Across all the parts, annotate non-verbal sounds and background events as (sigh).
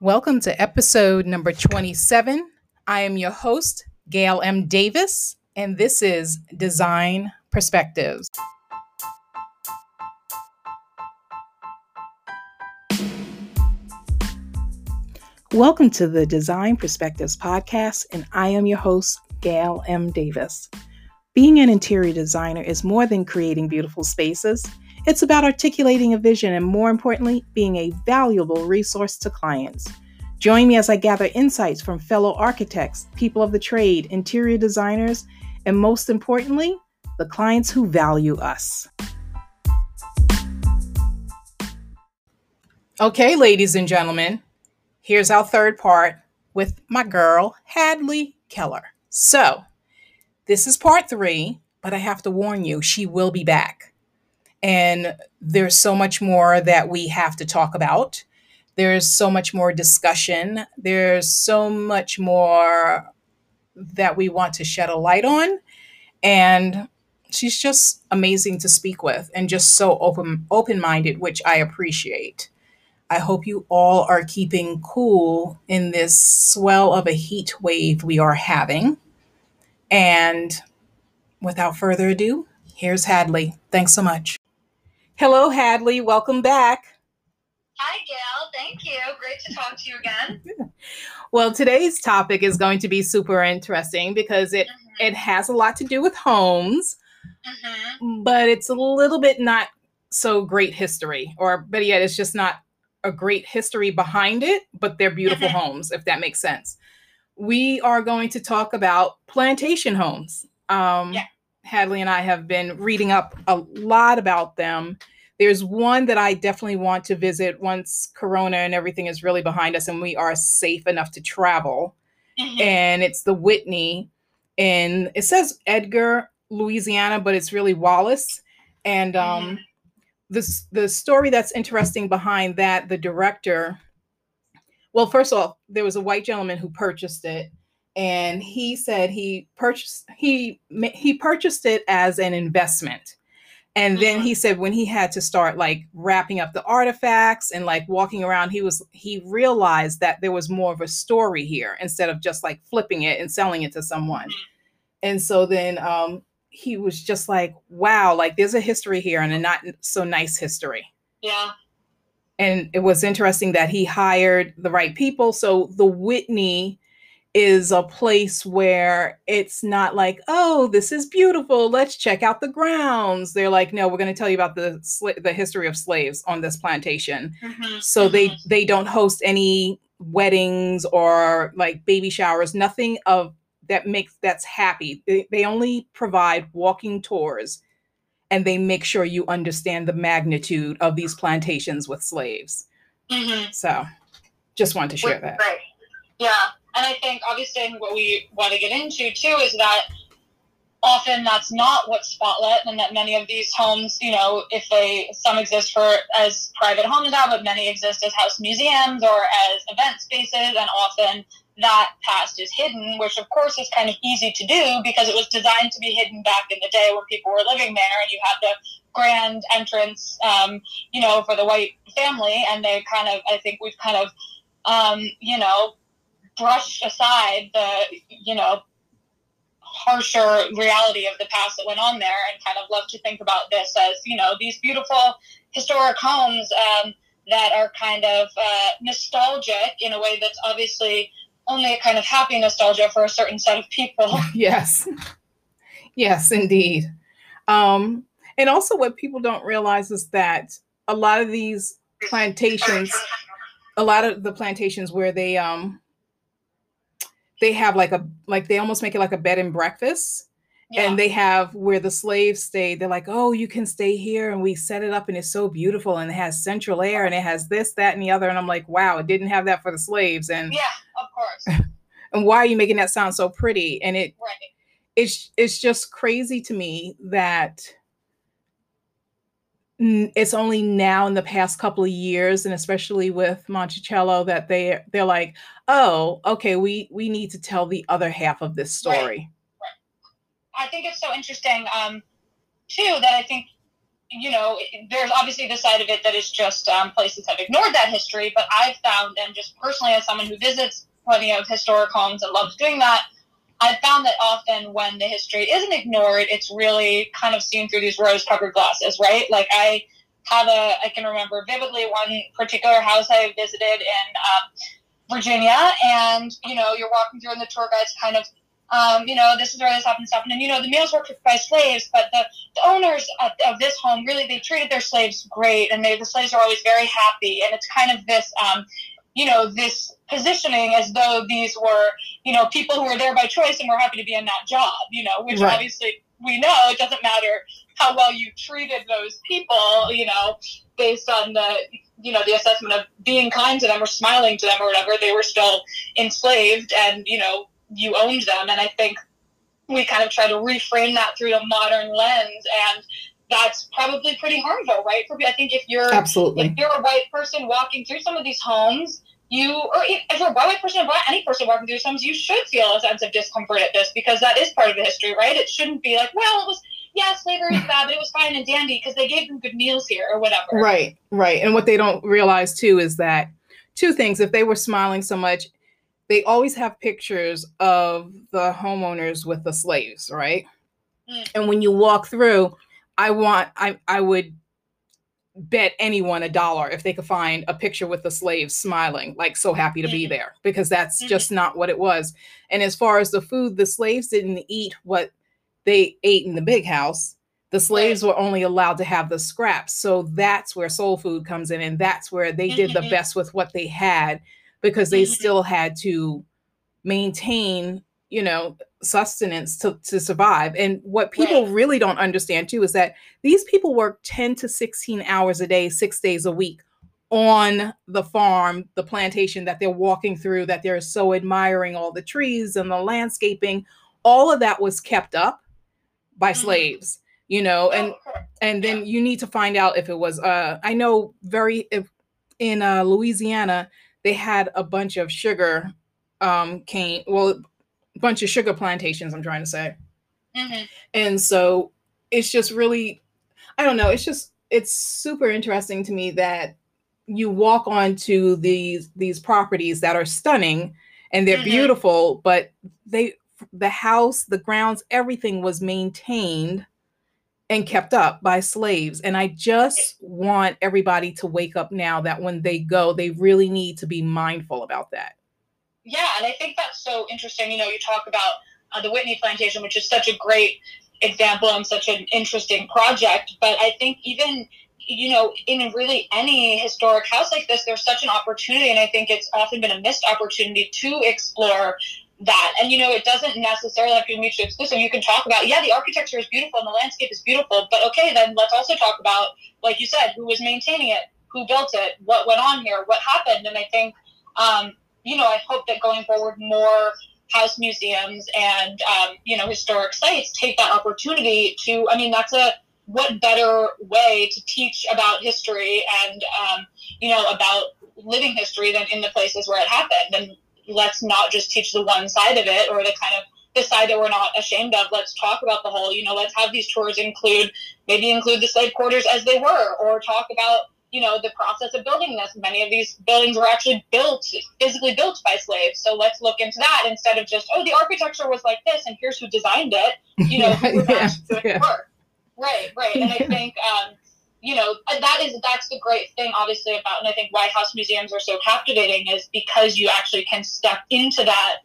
Welcome to episode number 27. I am your host, Gail M. Davis, and this is Design Perspectives. Welcome to the Design Perspectives podcast, and I am your host, Gail M. Davis. Being an interior designer is more than creating beautiful spaces. It's about articulating a vision and, more importantly, being a valuable resource to clients. Join me as I gather insights from fellow architects, people of the trade, interior designers, and most importantly, the clients who value us. Okay, ladies and gentlemen, here's our third part with my girl, Hadley Keller. So, this is part three, but I have to warn you, she will be back. And there's so much more that we have to talk about. There's so much more discussion. There's so much more that we want to shed a light on. And she's just amazing to speak with and just so open open-minded, which I appreciate. I hope you all are keeping cool in this swell of a heat wave we are having. And without further ado, here's Hadley. Thanks so much. Hello, Hadley. Welcome back. Hi, Gail. Thank you. Great to talk to you again. (laughs) Well, today's topic is going to be super interesting because it mm-hmm. it has a lot to do with homes, mm-hmm. but it's a little bit not so great history, or better yet, it's just not a great history behind it, but they're beautiful mm-hmm. homes, if that makes sense. We are going to talk about plantation homes. Um, yeah. Hadley and I have been reading up a lot about them there's one that I definitely want to visit once Corona and everything is really behind us and we are safe enough to travel. Mm-hmm. And it's the Whitney And it says Edgard, Louisiana, but it's really Wallace. And um mm-hmm. this the story that's interesting behind that, the director. Well, first of all, there was a white gentleman who purchased it and he said he purchased he he purchased it as an investment and then he said when he had to start like wrapping up the artifacts and like walking around, he was he realized that there was more of a story here instead of just like flipping it and selling it to someone. Mm-hmm. And so then um he was just like, wow, like there's a history here and a not so nice history. Yeah. And it was interesting that he hired the right people. So the Whitney is a place where it's not like, oh, this is beautiful. Let's check out the grounds. They're like, no, we're going to tell you about the sl- the history of slaves on this plantation. Mm-hmm. So mm-hmm. they they don't host any weddings or like baby showers. Nothing of that makes that's happy. They, they only provide walking tours, and they make sure you understand the magnitude of these plantations with slaves. Mm-hmm. So, just want to share that. Right. Yeah. And I think obviously what we want to get into too is that often that's not what's spotlit and that many of these homes, you know, if they some exist for as private homes now, but many exist as house museums or as event spaces and often that past is hidden, which of course is kind of easy to do because it was designed to be hidden back in the day when people were living there and you had the grand entrance, um, you know, for the white family. And they kind of, I think we've kind of, um, you know, brush aside the you know harsher reality of the past that went on there and kind of love to think about this as you know these beautiful historic homes um, that are kind of uh, nostalgic in a way that's obviously only a kind of happy nostalgia for a certain set of people. (laughs) Yes. Yes indeed. Um, and also what people don't realize is that a lot of these plantations a lot of the plantations where they um they have like a like they almost make it like a bed and breakfast yeah. and they have where the slaves stay they're like oh you can stay here and we set it up and it's so beautiful and it has central air and it has this that and the other and i'm like wow it didn't have that for the slaves and yeah of course (laughs) and why are you making that sound so pretty and it right. it's it's just crazy to me that it's only now in the past couple of years and especially with Monticello that they they're like, "Oh, okay, we we need to tell the other half of this story." Right. right. I think it's so interesting um too that I think you know, there's obviously the side of it that is just um, places have ignored that history. But I've found, and just personally as someone who visits plenty of historic homes and loves doing that, I've found that often when the history isn't ignored, it's really kind of seen through these rose-colored glasses, right? Like I have a, I can remember vividly one particular house I visited in um, Virginia, and you know, you're walking through, and the tour guide's kind of um, you know, this is where this happened, stuff. And you know, the males worked by slaves, but the, the owners of, of, this home really, they treated their slaves great, and they, the slaves are always very happy. And it's kind of this, um, you know, this positioning as though these were, you know, people who were there by choice and were happy to be in that job, you know, which right. obviously we know it doesn't matter how well you treated those people, you know, based on the, you know, the assessment of being kind to them or smiling to them or whatever, they were still enslaved and, you know, you owned them. And I think we kind of try to reframe that through a modern lens and that's probably pretty harmful, right? For I think if you're absolutely if you're a white person walking through some of these homes, you or if you're a white person or any person walking through some, you should feel a sense of discomfort at this because that is part of the history, right? It shouldn't be like, well, it was yeah, slavery was bad, but it was fine and dandy because they gave them good meals here or whatever. Right, right. And what they don't realize too is that two things: if they were smiling so much, they always have pictures of the homeowners with the slaves, right? Mm. And when you walk through, I want I I would bet anyone a dollar if they could find a picture with the slaves smiling, like so happy to be mm-hmm. there, because that's mm-hmm. just not what it was. And as far as the food, the slaves didn't eat what they ate in the big house. The slaves were only allowed to have the scraps. So that's where soul food comes in. And that's where they did the mm-hmm. best with what they had because they still had to maintain, you know, sustenance to, to survive. And what people right. really don't understand too is that these people work 10 to 16 hours a day, six days a week on the farm, the plantation that they're walking through, that they're so admiring all the trees and the landscaping. All of that was kept up by mm-hmm. slaves, you know, and oh, and then you need to find out if it was uh I know very if in uh Louisiana they had a bunch of sugar um cane well bunch of sugar plantations, I'm trying to say. Mm-hmm. And so it's just really, I don't know, it's just, it's super interesting to me that you walk onto these these properties that are stunning and they're mm-hmm. beautiful, but they the house, the grounds, everything was maintained and kept up by slaves. And I just want everybody to wake up now that when they go, they really need to be mindful about that yeah, and I think that's so interesting. You know, you talk about uh, the Whitney Plantation, which is such a great example and such an interesting project. But I think even you know, in really any historic house like this, there's such an opportunity, and I think it's often been a missed opportunity to explore that. And you know, it doesn't necessarily have to be mutually exclusive. You can talk about, yeah, the architecture is beautiful and the landscape is beautiful, but okay, then let's also talk about, like you said, who was maintaining it, who built it, what went on here, what happened. And I think um, you know, I hope that going forward, more house museums and um, you know historic sites take that opportunity to. I mean, that's a what better way to teach about history and um, you know about living history than in the places where it happened and let's not just teach the one side of it or the kind of the side that we're not ashamed of let's talk about the whole you know let's have these tours include maybe include the slave quarters as they were or talk about you know, the process of building this. Many of these buildings were actually built, physically built by slaves. So let's look into that instead of just, oh, the architecture was like this and here's who designed it, you know, (laughs) yeah, yeah. work. Right, right. And I think, um, you know, that is, that's the great thing, obviously, about, and I think why house museums are so captivating is because you actually can step into that,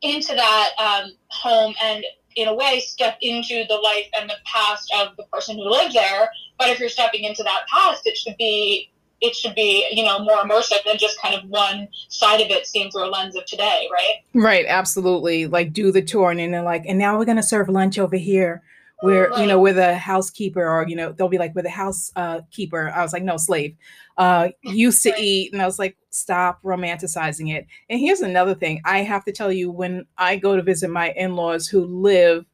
into that um, home and in a way step into the life and the past of the person who lived there but if you're stepping into that past, it should be it should be you know more immersive than just kind of one side of it seen through a lens of today, right? Right, absolutely. Like do the tour and then like, and now we're gonna serve lunch over here. Where you know, with a housekeeper, or you know, they'll be like with a housekeeper. Uh, I was like, no, slave. Uh, used to right. eat, and I was like, stop romanticizing it. And here's another thing: I have to tell you, when I go to visit my in-laws who live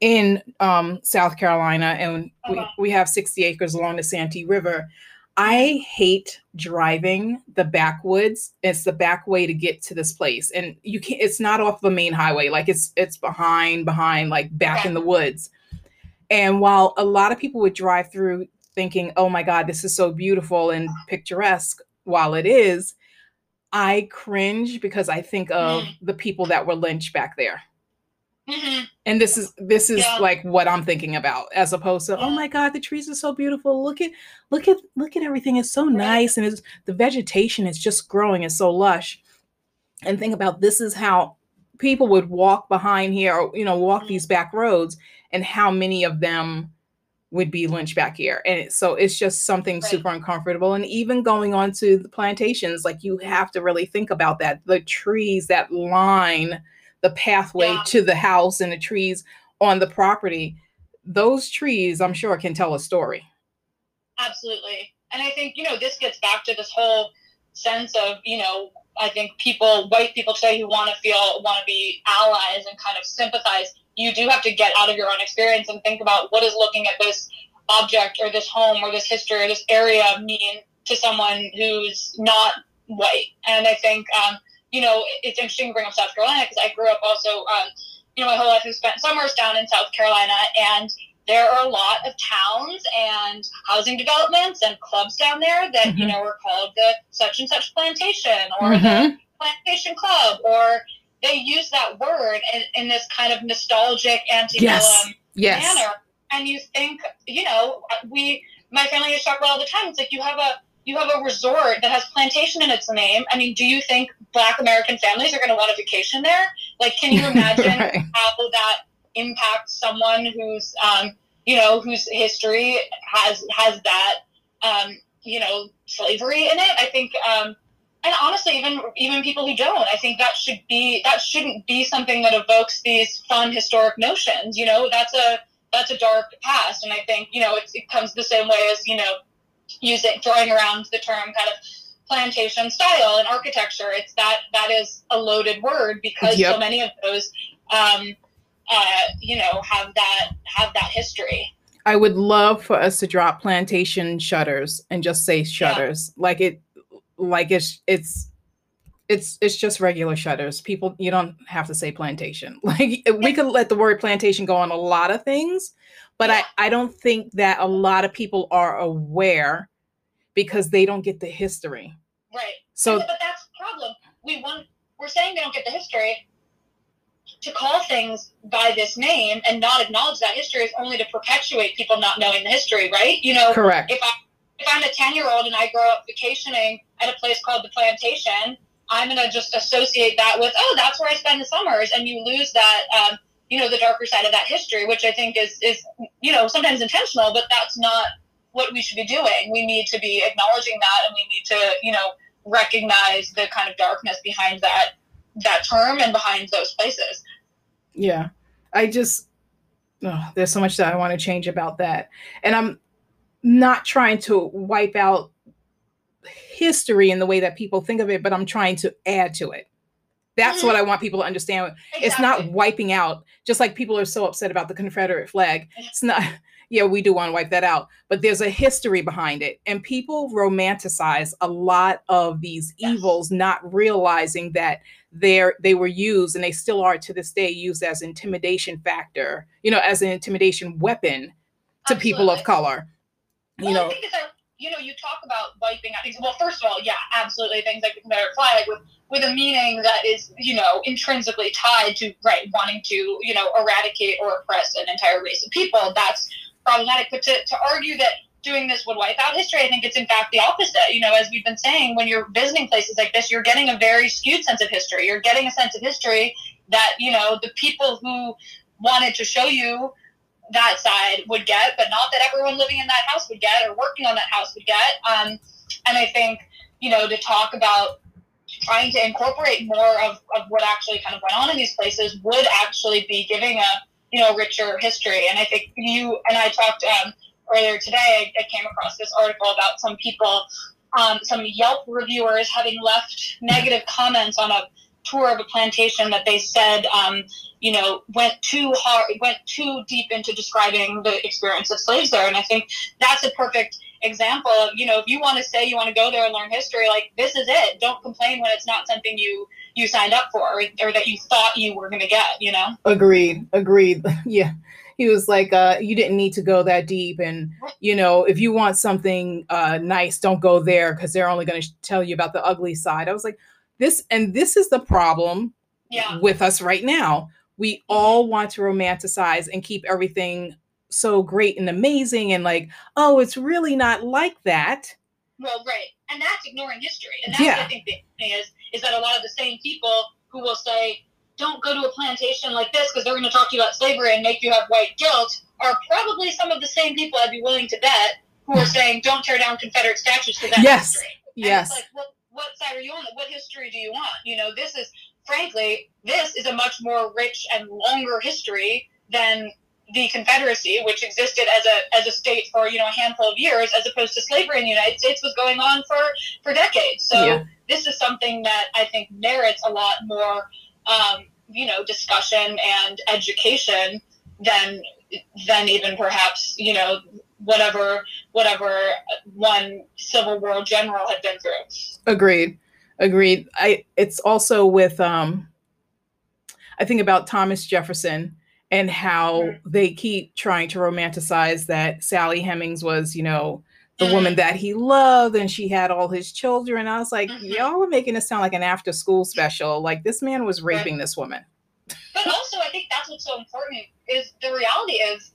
in um, South Carolina, and we, uh-huh. we have 60 acres along the Santee River. I hate driving the backwoods. It's the back way to get to this place, and you can't. It's not off the main highway. Like it's it's behind, behind, like back in the woods. And while a lot of people would drive through thinking, oh my God, this is so beautiful and picturesque, while it is, I cringe because I think of mm. the people that were lynched back there. Mm-hmm. And this is this is yeah. like what I'm thinking about, as opposed to, oh my God, the trees are so beautiful. Look at look at look at everything. It's so right. nice, and it's, the vegetation is just growing. It's so lush. And think about this is how people would walk behind here, or you know, walk mm-hmm. these back roads, and how many of them would be lynched back here. And so it's just something right. super uncomfortable. And even going on to the plantations, like you have to really think about that. The trees that line the pathway yeah. to the house and the trees on the property, those trees, I'm sure, can tell a story. Absolutely. And I think, you know, this gets back to this whole sense of, you know, I think people, white people today who want to feel, want to be allies and kind of sympathize, you do have to get out of your own experience and think about what is looking at this object or this home or this history or this area mean to someone who's not white. And I think, um, you know, it's interesting to bring up South Carolina because I grew up also, um, you know, my whole life have spent summers down in South Carolina, and there are a lot of towns and housing developments and clubs down there that mm-hmm. you know are called the such and such plantation or mm-hmm. the plantation club, or they use that word in, in this kind of nostalgic antebellum yes. Yes. manner. And you think, you know, we, my family used to talk about all the time. It's like you have a you have a resort that has plantation in its name. I mean, do you think Black American families are going to want a vacation there? Like, can you (laughs) imagine right. how that impacts someone who's, um, you know, whose history has has that, um, you know, slavery in it? I think, um, and honestly, even even people who don't, I think that should be that shouldn't be something that evokes these fun historic notions. You know, that's a that's a dark past, and I think you know it, it comes the same way as you know using throwing around the term kind of plantation style and architecture. It's that that is a loaded word because yep. so many of those, um, uh, you know, have that have that history. I would love for us to drop plantation shutters and just say shutters, yeah. like it, like it's it's it's it's just regular shutters. People, you don't have to say plantation. (laughs) Like we could let the word plantation go on a lot of things, but I, I don't think that a lot of people are aware because they don't get the history. Right. So, but that's the problem. We want we're saying they don't get the history. To call things by this name and not acknowledge that history is only to perpetuate people not knowing the history, right? You know, correct. If I if I'm a ten year old and I grow up vacationing at a place called the Plantation, I'm gonna just associate that with oh, that's where I spend the summers, and you lose that. Um, you know the darker side of that history which i think is is you know sometimes intentional but that's not what we should be doing. We need to be acknowledging that and we need to you know recognize the kind of darkness behind that that term and behind those places. Yeah. I just oh, there's so much that i want to change about that. And i'm not trying to wipe out history in the way that people think of it but i'm trying to add to it that's mm-hmm. what I want people to understand. Exactly. It's not wiping out, just like people are so upset about the Confederate flag. It's not, (laughs) yeah, we do want to wipe that out, but there's a history behind it. And people romanticize a lot of these yes. evils, not realizing that they're they were used and they still are to this day used as intimidation factor, you know, as an intimidation weapon to Absolutely. people of color. Well, you know, you know, you talk about wiping out things. Well, first of all, yeah, absolutely, things like the Confederate flag with with a meaning that is, you know, intrinsically tied to right wanting to, you know, eradicate or oppress an entire race of people. That's problematic. But to, to argue that doing this would wipe out history, I think it's in fact the opposite. You know, as we've been saying, when you're visiting places like this, you're getting a very skewed sense of history. You're getting a sense of history that, you know, the people who wanted to show you that side would get, but not that everyone living in that house would get or working on that house would get. Um, and I think, you know, to talk about trying to incorporate more of, of what actually kind of went on in these places would actually be giving a, you know, richer history. And I think you and I talked um, earlier today, I, came across this article about some people, um, some Yelp reviewers having left negative comments on a tour of a plantation that they said, um, you know, went too hard, went too deep into describing the experience of slaves there. And I think that's a perfect example of, you know, if you want to say you want to go there and learn history, like this is it. Don't complain when it's not something you you signed up for or, or that you thought you were going to get. You know. Agreed. Agreed. (laughs) Yeah. he was like, uh, you didn't need to go that deep. And, you know, if you want something uh, nice, don't go there because they're only going to tell you about the ugly side. I was like, this, and this is the problem Yeah. with us right now. We all want to romanticize and keep everything so great and amazing and like, oh, it's really not like that. Well, right, and that's ignoring history, and that's Yeah. what I think the thing is is that a lot of the same people who will say, "Don't go to a plantation like this" because they're going to talk to you about slavery and make you have white guilt, are probably some of the same people I'd be willing to bet who are (laughs) saying, "Don't tear down Confederate statues because that's Yes. history." And Yes. it's like, well, what side are you on? What history do you want? You know, this is frankly, this is a much more rich and longer history than the Confederacy, which existed as a as a state for you know a handful of years, as opposed to slavery in the United States was going on for for decades. So Yeah. this is something that I think merits a lot more, um, you know, discussion and education than than even perhaps you know whatever whatever one Civil War general had been through. Agreed. Agreed. I it's also with um I think about Thomas Jefferson and how Mhm. they keep trying to romanticize that Sally Hemings was, you know, the Mhm. woman that he loved and she had all his children. I was like, Mhm. y'all are making it sound like an after school special. Like this man was Right. raping this woman. But also, I think that's what's so important is the reality is,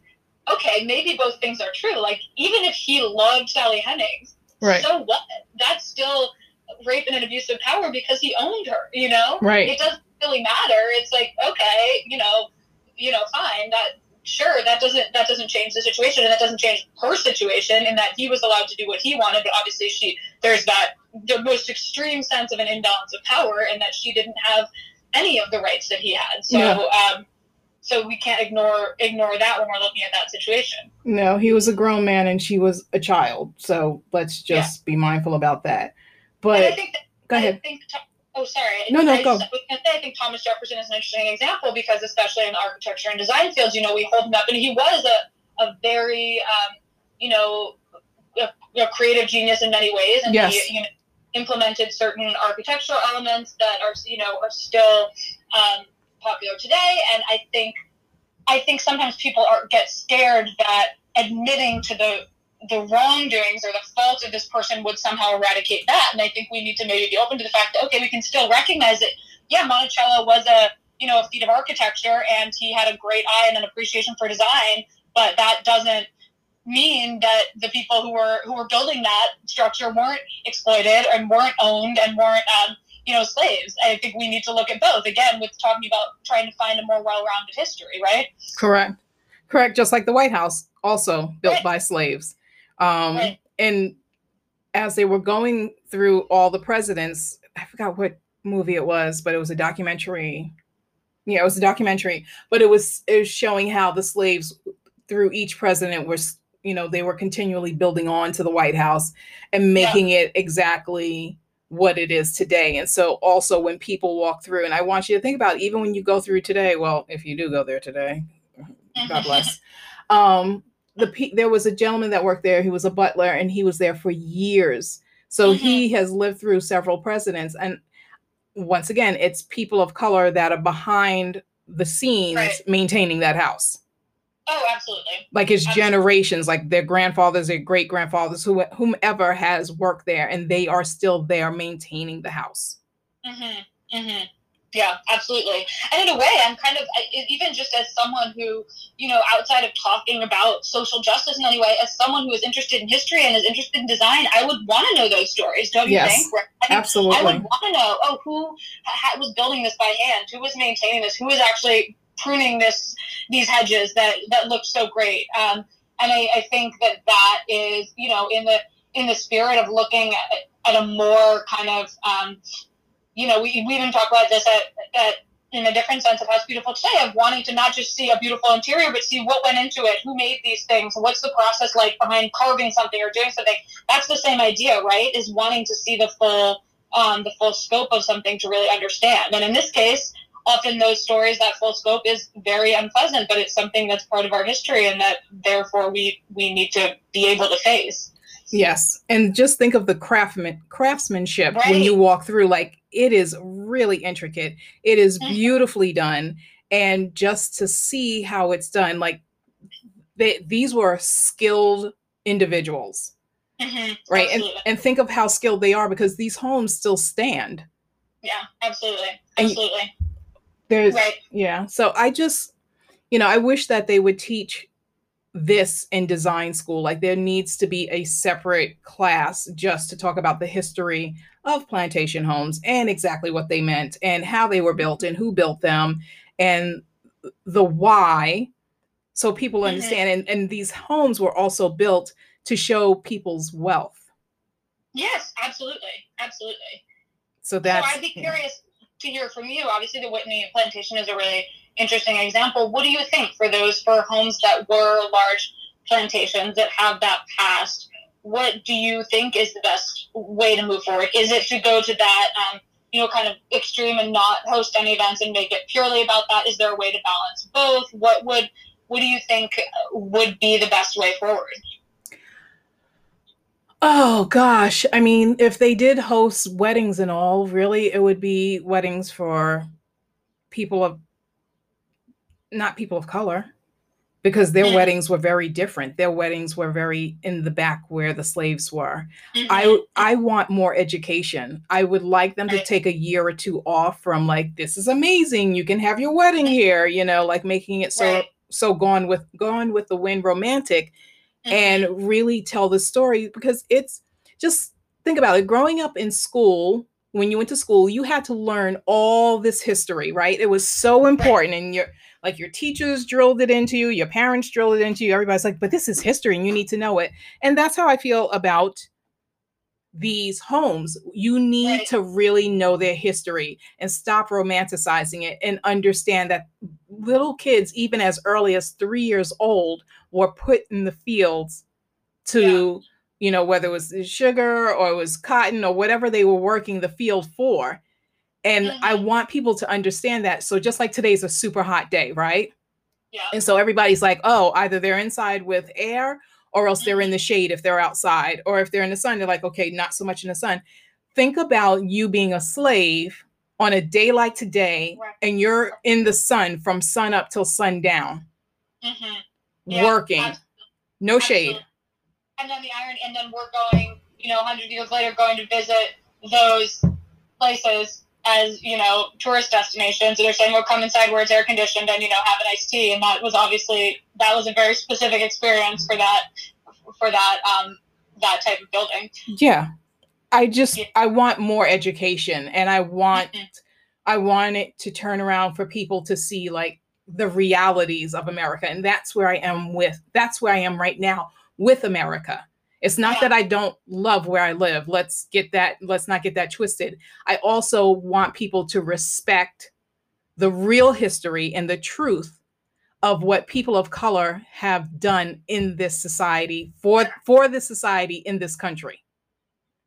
okay, maybe both things are true. Like even if he loved Sally Hemings, so what? That's still rape and an abuse of power because he owned her. You know, Right. it doesn't really matter. It's like okay, you know, you know, fine. That sure that doesn't that doesn't change the situation, and that doesn't change her situation in that he was allowed to do what he wanted. But obviously, she there's that the most extreme sense of an imbalance of power, and that she didn't have any of the rights that he had. So. Yeah. Um, so we can't ignore ignore that when we're looking at that situation. No, he was a grown man and she was a child. So let's just be mindful about that. and I But think that, go ahead. I think. Oh, sorry. No, no, I, go. I say, I think Thomas Jefferson is an interesting example because, especially in the architecture and design fields, you know, we hold him up, and he was a, a very, um, you know, a, a creative genius in many ways, and Yes. he you know, implemented certain architectural elements that are, you know, are still um, popular today. And I think, I think sometimes people are get scared that admitting to the the wrongdoings or the fault of this person would somehow eradicate that. And I think we need to maybe be open to the fact that okay, we can still recognize that yeah, Monticello was a you know a feat of architecture and he had a great eye and an appreciation for design, but that doesn't mean that the people who were who were building that structure weren't exploited and weren't owned and weren't um, you know slaves. I think we need to look at both again with talking about trying to find a more well-rounded history, right? Correct. Correct. Just like the White House, also built Right. by slaves. Um, Right. And as they were going through all the presidents, I forgot what movie it was, but it was a documentary. Yeah, it was a documentary, but it was it was showing how the slaves through each president was, you know, they were continually building on to the White House and Yeah. making it exactly what it is today. And so also when people walk through, and I want you to think about even when you go through today, well, if you do go there today, (laughs) God bless. Um, the there was a gentleman that worked there. He was a butler, and he was there for years. So Mhm. he has lived through several presidents. And once again, it's people of color that are behind the scenes Right. maintaining that house. Oh, absolutely. Like it's Absolutely. generations, like their grandfathers, their great grandfathers, who, whomever has worked there, and they are still there maintaining the house. Mm-hmm. Mm-hmm. Yeah, absolutely. And in a way, I'm kind of I- even just as someone who, you know, outside of talking about social justice in any way, as someone who is interested in history and is interested in design, I would want to know those stories. Don't you think? Where- I mean, I would want to know, oh, who ha- was building this by hand? Who was maintaining this? Who was actually pruning this these hedges that that looked so great? Um, and I, I think that that is, you know, in the in the spirit of looking at, at a more kind of, um, you know, we, we even talk about this at, at in a different sense of House Beautiful today, of wanting to not just see a beautiful interior, but see what went into it, who made these things, what's the process like behind carving something or doing something. That's the same idea, right? Is wanting to see the full um, the full scope of something to really understand. And in this case, often those stories, that full scope is very unpleasant, but it's something that's part of our history and that therefore we we need to be able to face. Yes, and just think of the craftsman craftsmanship when you walk through. Like it is really intricate. It is Mhm. beautifully done, and just to see how it's done, like they these were skilled individuals. Mm-hmm, right. And, and think of how skilled they are because these homes still stand. Yeah, absolutely. Absolutely. There's right. yeah. So I just, you know, I wish that they would teach this in design school. Like there needs to be a separate class just to talk about the history of plantation homes and exactly what they meant and how they were built and who built them and the why so people mm-hmm. understand and, and these homes were also built to show people's wealth yes absolutely absolutely so that's so i'd be curious. To hear from you obviously the whitney plantation is a really interesting example what do you think for those for homes that were large plantations that have that past what do you think is the best way to move forward? Is it to go to that, um, you know, kind of extreme and not host any events and make it purely about that? Is there a way to balance both? What would what do you think would be the best way forward? Oh gosh, I mean, if they did host weddings and all, really, it would be weddings for people of not people of color because their mm-hmm. weddings were very different. Their weddings were very in the back where the slaves were. Mm-hmm. I I want more education. I would like them to take a year or two off from like this is amazing. You can have your wedding mm-hmm. here, you know, like making it so right. so gone with gone with the wind romantic. And mm-hmm. really tell the story because it's just think about it growing up in school when you went to school you had to learn all this history right it was so important and you're like your teachers drilled it into you, your parents drilled it into you. Everybody's like, but this is history and you need to know it. And that's how I feel about these homes. You need to really know their history and stop romanticizing it and understand that little kids, even as early as three years old, were put in the fields to. Yeah you know, whether it was sugar or it was cotton or whatever they were working the field for. And mm-hmm. I want people to understand that. So just like today's a super hot day, right? Yeah. And so everybody's like, oh, either they're inside with air or else mm-hmm. they're in mm-hmm. the shade if they're outside. Or if they're in the sun, they're like, okay, not so much in the sun. Think about you being a slave on a day like today right. and you're in the sun from sun up till sundown mm-hmm. yeah, working absolutely. no shade absolutely. and then the iron and then we're going you know 100 years later going to visit those places as you know tourist destinations and they're saying well come inside where it's air conditioned and you know have an iced tea and that was obviously that was a very specific experience for that for that um that type of building yeah i just yeah. i want more education and i want mm-hmm. i want it to turn around for people to see like the realities of america and that's where i am with that's where i am right now with america it's not yeah. that I don't love where I live. Let's get that, let's not get that twisted. I also want people to respect the real history and the truth of what people of color have done in this society for for the society in this country.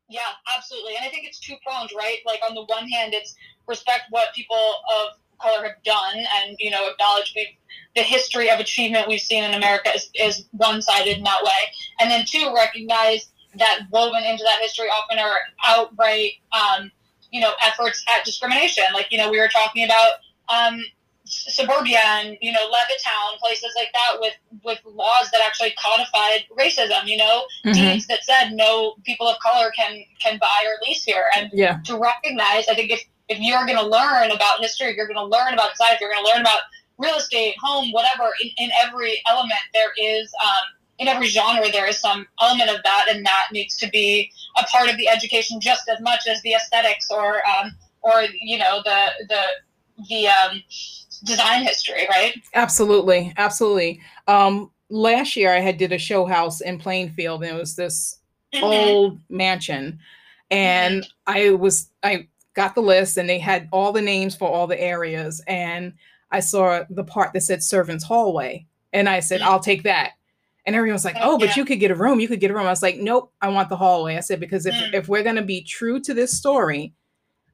Yeah, absolutely. And I think it's two pronged, right? Like on the one hand, it's respect what people of color have done and you know acknowledge we the history of achievement we've seen in America is, is one-sided in that way and then two recognize that woven into that history often are outright um, you know efforts at discrimination like you know we were talking about um, suburbia and you know levittown places like that with with laws that actually codified racism you know mm-hmm. deeds that said no people of color can can buy or lease here and yeah. to recognize i think if if you're going to learn about history, you're going to learn about society, you're going to learn about real estate, home, whatever, in, in every element, there is, um, in every genre, there is some element of that, and that needs to be a part of the education just as much as the aesthetics or, um, or you know, the the the um, design history, right? Absolutely, absolutely. Um, last year, I had did a show house in Plainfield, and it was this mm-hmm. old mansion, and mm-hmm. I was I got the list and they had all the names for all the areas. And I saw the part that said servants hallway. And I said, mm. I'll take that. And everyone was like, Oh, but yeah. you could get a room. You could get a room. I was like, Nope, I want the hallway. I said, because if, mm. if we're gonna be true to this story,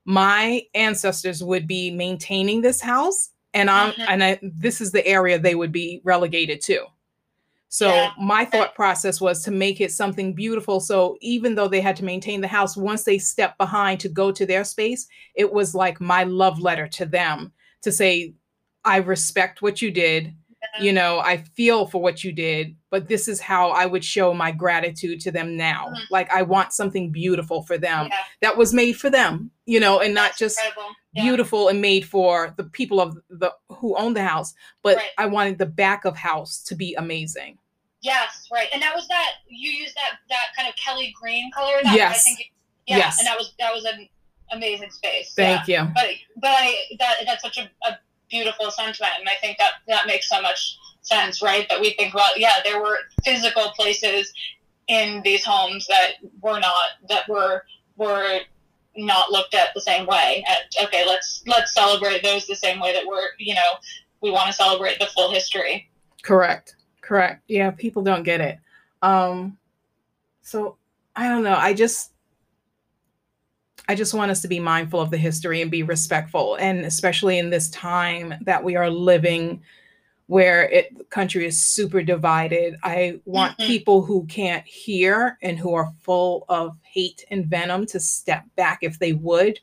my ancestors would be maintaining this house and I'm mm-hmm. and I, this is the area they would be relegated to. So yeah. my thought process was to make it something beautiful. So even though they had to maintain the house, once they stepped behind to go to their space, it was like my love letter to them to say, I respect what you did. You know i feel for what you did but this is how i would show my gratitude to them now Mhm. like i want something beautiful for them yeah, that was made for them you know and not that's just. Yeah. beautiful and made for the people of the who own the house but Right. i wanted the back of house to be amazing Yes, right. And that was that you used that that kind of Kelly green color. That, Yes. I think, yeah, Yes. and that was that was an amazing space. thank yeah. you But but I that that's such a, a beautiful sentiment, and I think that that makes so much sense, right? That we think about yeah, there were physical places in these homes that were not that were were not looked at the same way. And, okay, let's let's celebrate those the same way that we're you know we want to celebrate the full history. correct correct yeah people don't get it um so i don't know i just i just want us to be mindful of the history and be respectful and especially in this time that we are living where it the country is super divided i want Mhm. people who can't hear and who are full of hate and venom to step back if they would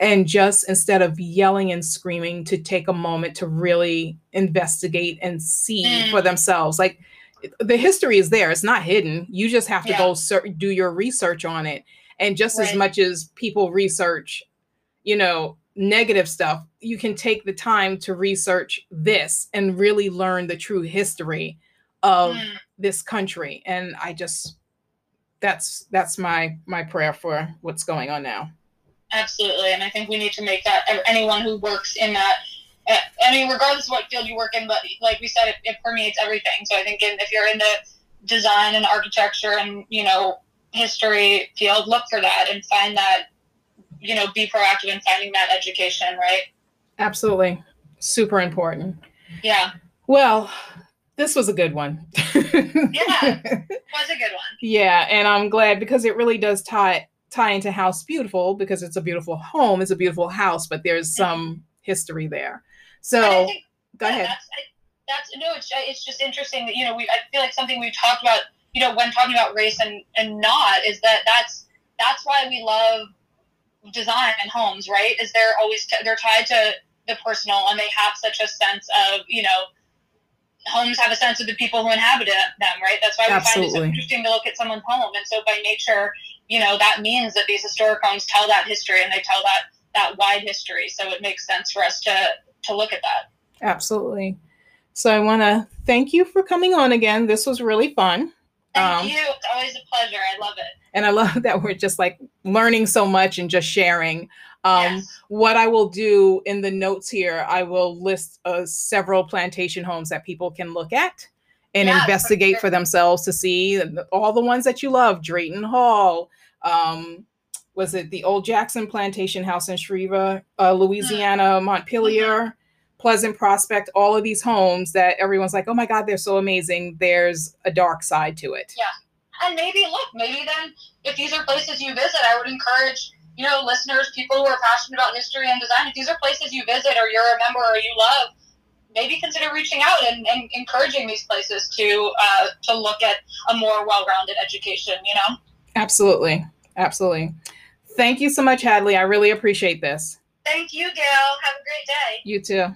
and just instead of yelling and screaming to take a moment to really investigate and see Mm. for themselves like the history is there it's not hidden you just have to Yeah. go ser- do your research on it and just as much as people research you know negative stuff you can take the time to research this and really learn the true history of Mm. this country and i just that's that's my my prayer for what's going on now Absolutely, and I think we need to make that anyone who works in that. uh, I mean, regardless of what field you work in, but like we said, it, it permeates everything. So I think in, if you're in the design and architecture and you know history field, look for that and find that. You know, be proactive in finding that education. Right? absolutely super important Yeah, well this was a good one (laughs) Yeah. (laughs) was a good one. yeah and i'm glad because it really does tie tie into house beautiful because it's a beautiful home it's a beautiful house but there's mm-hmm. some history there so think go Yeah, ahead That's, I, that's no. It's it's just interesting that you know we. I feel like something we've talked about. You know, when talking about race and and not is that that's that's why we love design and homes, right? Is they're always t- they're tied to the personal and they have such a sense of you know. Homes have a sense of the people who inhabit them, right? That's why we find it so interesting to look at someone's home. And so, by nature, you know, that means that these historic homes tell that history and they tell that that wide history. So it makes sense for us to to look at that. absolutely so i want to thank you for coming on again this was really fun Thank Um, you. It's always a pleasure. I love it. and i love (laughs) that we're just like learning so much and just sharing um, yes. what I will do in the notes here, I will list uh, several plantation homes that people can look at and Yeah, for investigate sure. for themselves to see all the ones that you love Drayton Hall. Um, was it the Old Jackson Plantation House in Shreva, uh, Louisiana, Montpelier, Pleasant Prospect, all of these homes that everyone's like, oh my God, they're so amazing. There's a dark side to it. Yeah. And maybe look, maybe then if these are places you visit, I would encourage you know listeners, people who are passionate about history and design. If these are places you visit or you're a member or you love, maybe consider reaching out and, and encouraging these places to uh, to look at a more well-rounded education. You know. Absolutely. Absolutely. Thank you so much, Hadley. I really appreciate this. Thank you, Gail. Have a great day. You too.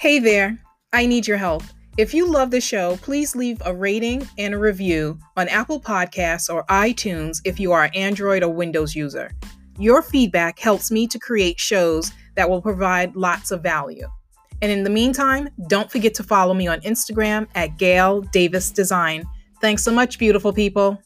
Hey there, I need your help. If you love the show, please leave a rating and a review on Apple Podcasts or iTunes if you are an Android or Windows user. Your feedback helps me to create shows that will provide lots of value. And in the meantime, don't forget to follow me on Instagram at Gail Davis Design. Thanks so much, beautiful people.